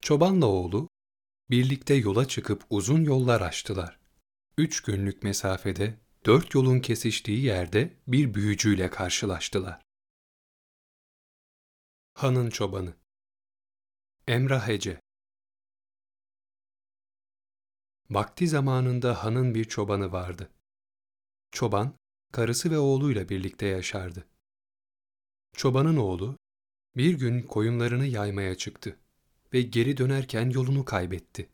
Çobanla oğlu birlikte yola çıkıp uzun yollar açtılar. Üç günlük mesafede dört yolun kesiştiği yerde bir büyücüyle karşılaştılar. Hanın Çobanı Emrah Hece Vakti zamanında hanın bir çobanı vardı. Çoban, karısı ve oğluyla birlikte yaşardı. Çobanın oğlu, bir gün koyunlarını yaymaya çıktı ve geri dönerken yolunu kaybetti.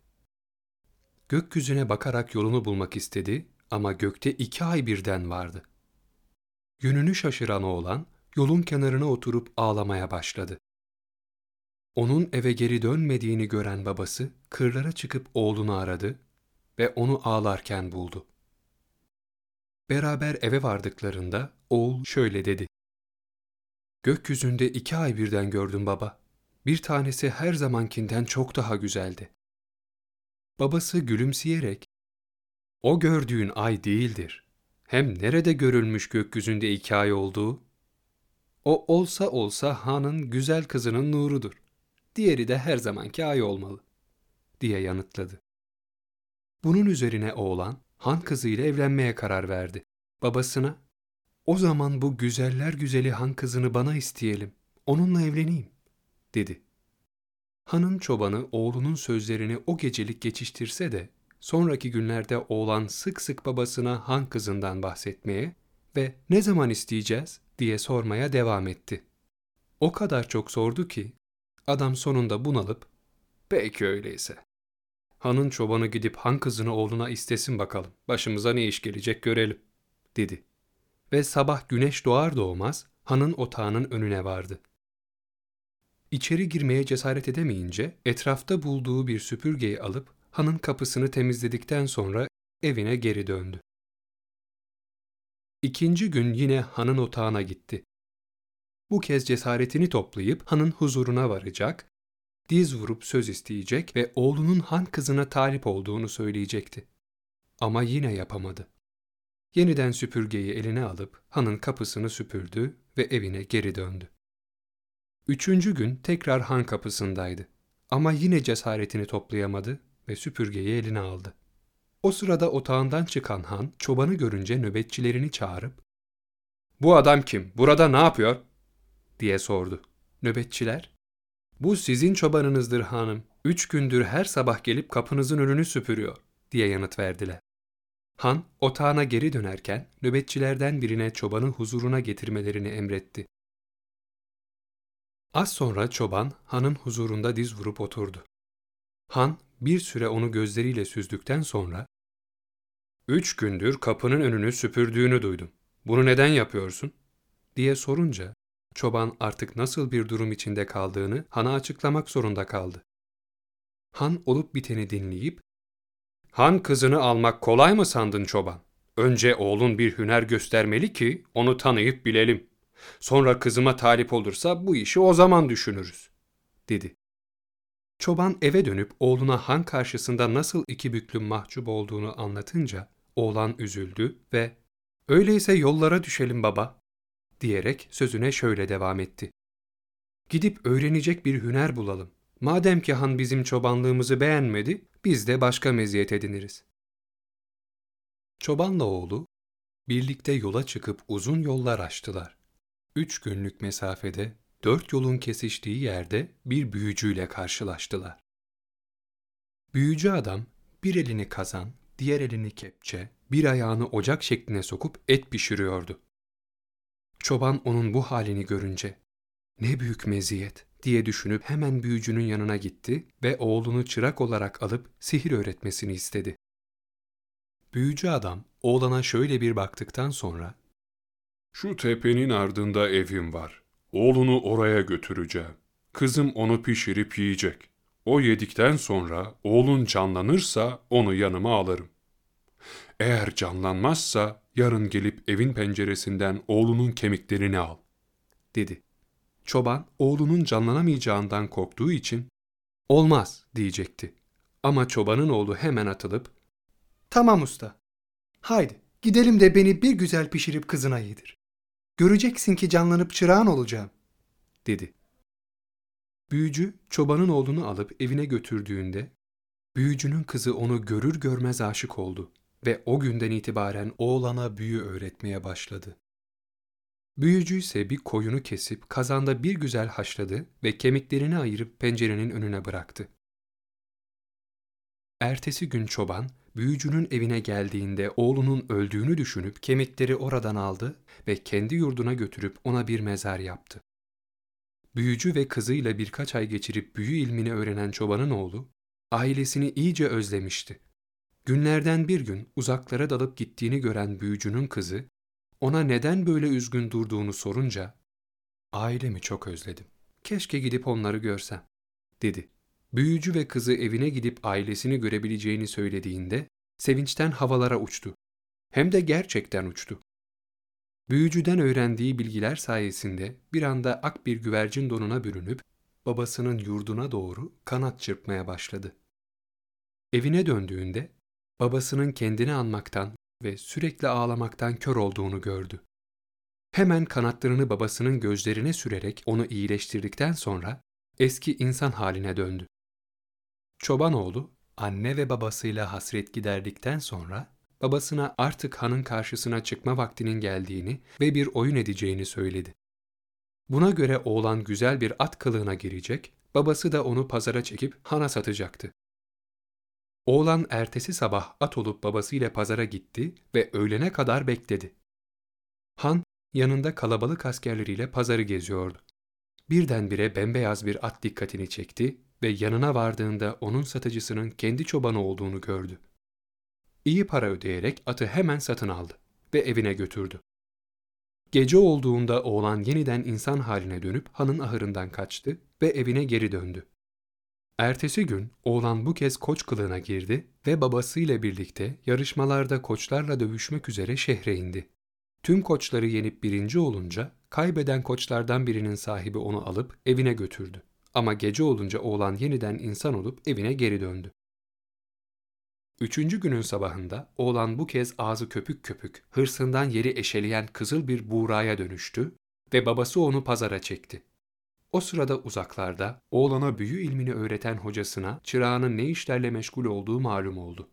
Gökyüzüne bakarak yolunu bulmak istedi ama gökte iki ay birden vardı. Yönünü şaşıran oğlan, yolun kenarına oturup ağlamaya başladı. Onun eve geri dönmediğini gören babası, kırlara çıkıp oğlunu aradı ve onu ağlarken buldu. Beraber eve vardıklarında oğul şöyle dedi. Gökyüzünde iki ay birden gördüm baba. Bir tanesi her zamankinden çok daha güzeldi. Babası gülümseyerek, o gördüğün ay değildir. Hem nerede görülmüş gökyüzünde iki ay olduğu? O olsa olsa hanın güzel kızının nurudur. Diğeri de her zamanki ay olmalı, diye yanıtladı. Bunun üzerine oğlan, han kızıyla evlenmeye karar verdi. Babasına, o zaman bu güzeller güzeli han kızını bana isteyelim, onunla evleneyim, dedi. Hanın çobanı oğlunun sözlerini o gecelik geçiştirse de, sonraki günlerde oğlan sık sık babasına han kızından bahsetmeye ve ne zaman isteyeceğiz diye sormaya devam etti. O kadar çok sordu ki, adam sonunda bunalıp, peki öyleyse. Hanın çobanı gidip han kızını oğluna istesin bakalım, başımıza ne iş gelecek görelim, dedi. Ve sabah güneş doğar doğmaz hanın otağının önüne vardı. İçeri girmeye cesaret edemeyince etrafta bulduğu bir süpürgeyi alıp hanın kapısını temizledikten sonra evine geri döndü. İkinci gün yine hanın otağına gitti. Bu kez cesaretini toplayıp hanın huzuruna varacak, diz vurup söz isteyecek ve oğlunun han kızına talip olduğunu söyleyecekti. Ama yine yapamadı. Yeniden süpürgeyi eline alıp hanın kapısını süpürdü ve evine geri döndü. Üçüncü gün tekrar han kapısındaydı. Ama yine cesaretini toplayamadı ve süpürgeyi eline aldı. O sırada otağından çıkan han, çobanı görünce nöbetçilerini çağırıp, ''Bu adam kim? Burada ne yapıyor?'' diye sordu. Nöbetçiler, ''Bu sizin çobanınızdır hanım. Üç gündür her sabah gelip kapınızın önünü süpürüyor.'' diye yanıt verdiler. Han, otağına geri dönerken nöbetçilerden birine çobanı huzuruna getirmelerini emretti. Az sonra çoban hanın huzurunda diz vurup oturdu. Han bir süre onu gözleriyle süzdükten sonra ''Üç gündür kapının önünü süpürdüğünü duydum. Bunu neden yapıyorsun?'' diye sorunca çoban artık nasıl bir durum içinde kaldığını Han'a açıklamak zorunda kaldı. Han olup biteni dinleyip ''Han kızını almak kolay mı sandın çoban? Önce oğlun bir hüner göstermeli ki onu tanıyıp bilelim.'' Sonra kızıma talip olursa bu işi o zaman düşünürüz, dedi. Çoban eve dönüp oğluna han karşısında nasıl iki büklüm mahcup olduğunu anlatınca oğlan üzüldü ve ''Öyleyse yollara düşelim baba'' diyerek sözüne şöyle devam etti. ''Gidip öğrenecek bir hüner bulalım. Madem ki han bizim çobanlığımızı beğenmedi, biz de başka meziyet ediniriz.'' Çobanla oğlu birlikte yola çıkıp uzun yollar açtılar. Üç günlük mesafede dört yolun kesiştiği yerde bir büyücüyle karşılaştılar. Büyücü adam bir elini kazan, diğer elini kepçe, bir ayağını ocak şekline sokup et pişiriyordu. Çoban onun bu halini görünce ne büyük meziyet diye düşünüp hemen büyücünün yanına gitti ve oğlunu çırak olarak alıp sihir öğretmesini istedi. Büyücü adam oğlana şöyle bir baktıktan sonra şu tepenin ardında evim var. Oğlunu oraya götüreceğim. Kızım onu pişirip yiyecek. O yedikten sonra oğlun canlanırsa onu yanıma alırım. Eğer canlanmazsa yarın gelip evin penceresinden oğlunun kemiklerini al, dedi. Çoban oğlunun canlanamayacağından korktuğu için olmaz diyecekti. Ama çobanın oğlu hemen atılıp tamam usta haydi gidelim de beni bir güzel pişirip kızına yedir. Göreceksin ki canlanıp çırağın olacağım, dedi. Büyücü çobanın oğlunu alıp evine götürdüğünde büyücünün kızı onu görür görmez aşık oldu ve o günden itibaren oğlana büyü öğretmeye başladı. Büyücü ise bir koyunu kesip kazanda bir güzel haşladı ve kemiklerini ayırıp pencerenin önüne bıraktı. Ertesi gün çoban, büyücünün evine geldiğinde oğlunun öldüğünü düşünüp kemikleri oradan aldı ve kendi yurduna götürüp ona bir mezar yaptı. Büyücü ve kızıyla birkaç ay geçirip büyü ilmini öğrenen çobanın oğlu, ailesini iyice özlemişti. Günlerden bir gün uzaklara dalıp gittiğini gören büyücünün kızı, ona neden böyle üzgün durduğunu sorunca, ''Ailemi çok özledim. Keşke gidip onları görsem.'' dedi. Büyücü ve kızı evine gidip ailesini görebileceğini söylediğinde sevinçten havalara uçtu. Hem de gerçekten uçtu. Büyücüden öğrendiği bilgiler sayesinde bir anda ak bir güvercin donuna bürünüp babasının yurduna doğru kanat çırpmaya başladı. Evine döndüğünde babasının kendini anmaktan ve sürekli ağlamaktan kör olduğunu gördü. Hemen kanatlarını babasının gözlerine sürerek onu iyileştirdikten sonra eski insan haline döndü. Çobanoğlu anne ve babasıyla hasret giderdikten sonra babasına artık hanın karşısına çıkma vaktinin geldiğini ve bir oyun edeceğini söyledi. Buna göre oğlan güzel bir at kılığına girecek, babası da onu pazara çekip hana satacaktı. Oğlan ertesi sabah at olup babasıyla pazara gitti ve öğlene kadar bekledi. Han yanında kalabalık askerleriyle pazarı geziyordu. Birdenbire bembeyaz bir at dikkatini çekti ve yanına vardığında onun satıcısının kendi çobanı olduğunu gördü. İyi para ödeyerek atı hemen satın aldı ve evine götürdü. Gece olduğunda oğlan yeniden insan haline dönüp hanın ahırından kaçtı ve evine geri döndü. Ertesi gün oğlan bu kez koç kılığına girdi ve babasıyla birlikte yarışmalarda koçlarla dövüşmek üzere şehre indi. Tüm koçları yenip birinci olunca kaybeden koçlardan birinin sahibi onu alıp evine götürdü. Ama gece olunca oğlan yeniden insan olup evine geri döndü. Üçüncü günün sabahında oğlan bu kez ağzı köpük köpük, hırsından yeri eşeleyen kızıl bir buğraya dönüştü ve babası onu pazara çekti. O sırada uzaklarda oğlana büyü ilmini öğreten hocasına çırağının ne işlerle meşgul olduğu malum oldu.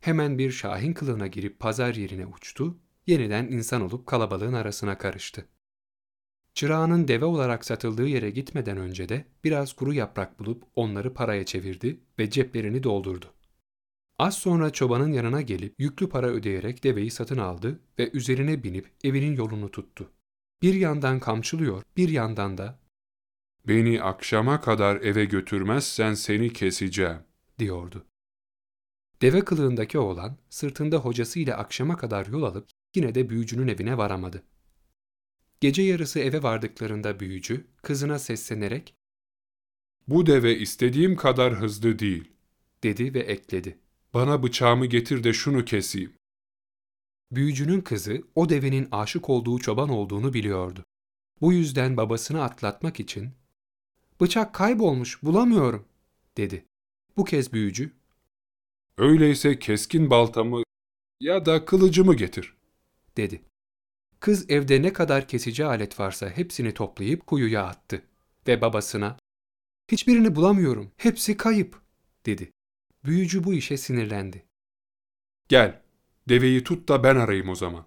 Hemen bir şahin kılığına girip pazar yerine uçtu, yeniden insan olup kalabalığın arasına karıştı. Çırağının deve olarak satıldığı yere gitmeden önce de biraz kuru yaprak bulup onları paraya çevirdi ve ceplerini doldurdu. Az sonra çobanın yanına gelip yüklü para ödeyerek deveyi satın aldı ve üzerine binip evinin yolunu tuttu. Bir yandan kamçılıyor, bir yandan da ''Beni akşama kadar eve götürmezsen seni keseceğim.'' diyordu. Deve kılığındaki oğlan sırtında hocasıyla akşama kadar yol alıp yine de büyücünün evine varamadı. Gece yarısı eve vardıklarında büyücü kızına seslenerek ''Bu deve istediğim kadar hızlı değil.'' dedi ve ekledi. ''Bana bıçağımı getir de şunu keseyim.'' Büyücünün kızı o devenin aşık olduğu çoban olduğunu biliyordu. Bu yüzden babasını atlatmak için ''Bıçak kaybolmuş, bulamıyorum.'' dedi. Bu kez büyücü ''Öyleyse keskin baltamı ya da kılıcımı getir.'' dedi. Kız evde ne kadar kesici alet varsa hepsini toplayıp kuyuya attı ve babasına ''Hiçbirini bulamıyorum, hepsi kayıp.'' dedi. Büyücü bu işe sinirlendi. ''Gel, deveyi tut da ben arayayım o zaman.''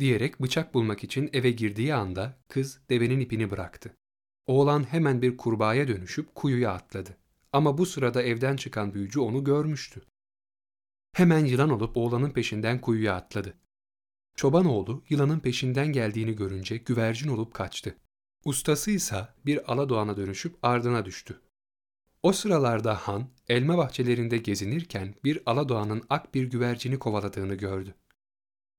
diyerek bıçak bulmak için eve girdiği anda kız devenin ipini bıraktı. Oğlan hemen bir kurbağaya dönüşüp kuyuya atladı. Ama bu sırada evden çıkan büyücü onu görmüştü. Hemen yılan olup oğlanın peşinden kuyuya atladı. Çobanoğlu yılanın peşinden geldiğini görünce güvercin olup kaçtı. Ustası ise bir aladoğana dönüşüp ardına düştü. O sıralarda han elma bahçelerinde gezinirken bir aladoğanın ak bir güvercini kovaladığını gördü.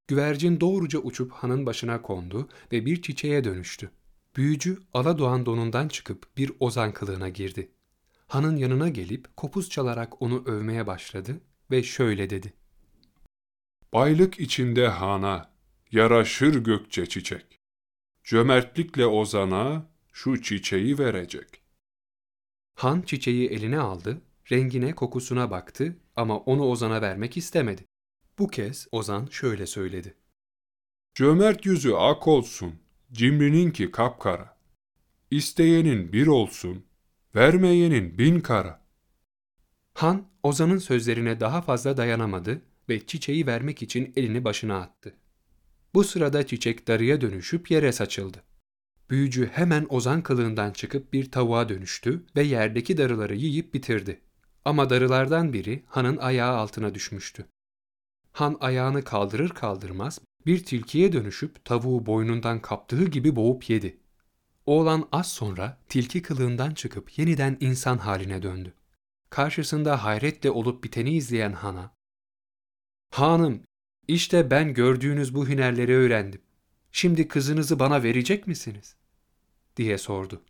Güvercin doğruca uçup hanın başına kondu ve bir çiçeğe dönüştü. Büyücü aladoğan donundan çıkıp bir ozan kılığına girdi. Hanın yanına gelip kopuz çalarak onu övmeye başladı ve şöyle dedi. Baylık içinde hana, yaraşır gökçe çiçek. Cömertlikle ozana şu çiçeği verecek. Han çiçeği eline aldı, rengine kokusuna baktı ama onu Ozan'a vermek istemedi. Bu kez Ozan şöyle söyledi. Cömert yüzü ak olsun, cimrininki kapkara. İsteyenin bir olsun, vermeyenin bin kara. Han, Ozan'ın sözlerine daha fazla dayanamadı ve çiçeği vermek için elini başına attı. Bu sırada çiçek darıya dönüşüp yere saçıldı. Büyücü hemen Ozan kılığından çıkıp bir tavuğa dönüştü ve yerdeki darıları yiyip bitirdi. Ama darılardan biri Han'ın ayağı altına düşmüştü. Han ayağını kaldırır kaldırmaz bir tilkiye dönüşüp tavuğu boynundan kaptığı gibi boğup yedi. Oğlan az sonra tilki kılığından çıkıp yeniden insan haline döndü. Karşısında hayretle olup biteni izleyen Han'a, ''Hanım, işte ben gördüğünüz bu hünerleri öğrendim. Şimdi kızınızı bana verecek misiniz?'' diye sordu.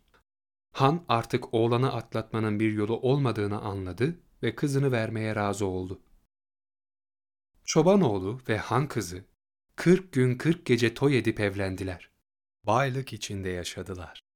Han artık oğlanı atlatmanın bir yolu olmadığını anladı ve kızını vermeye razı oldu. Çobanoğlu ve han kızı 40 gün 40 gece toy edip evlendiler. Baylık içinde yaşadılar.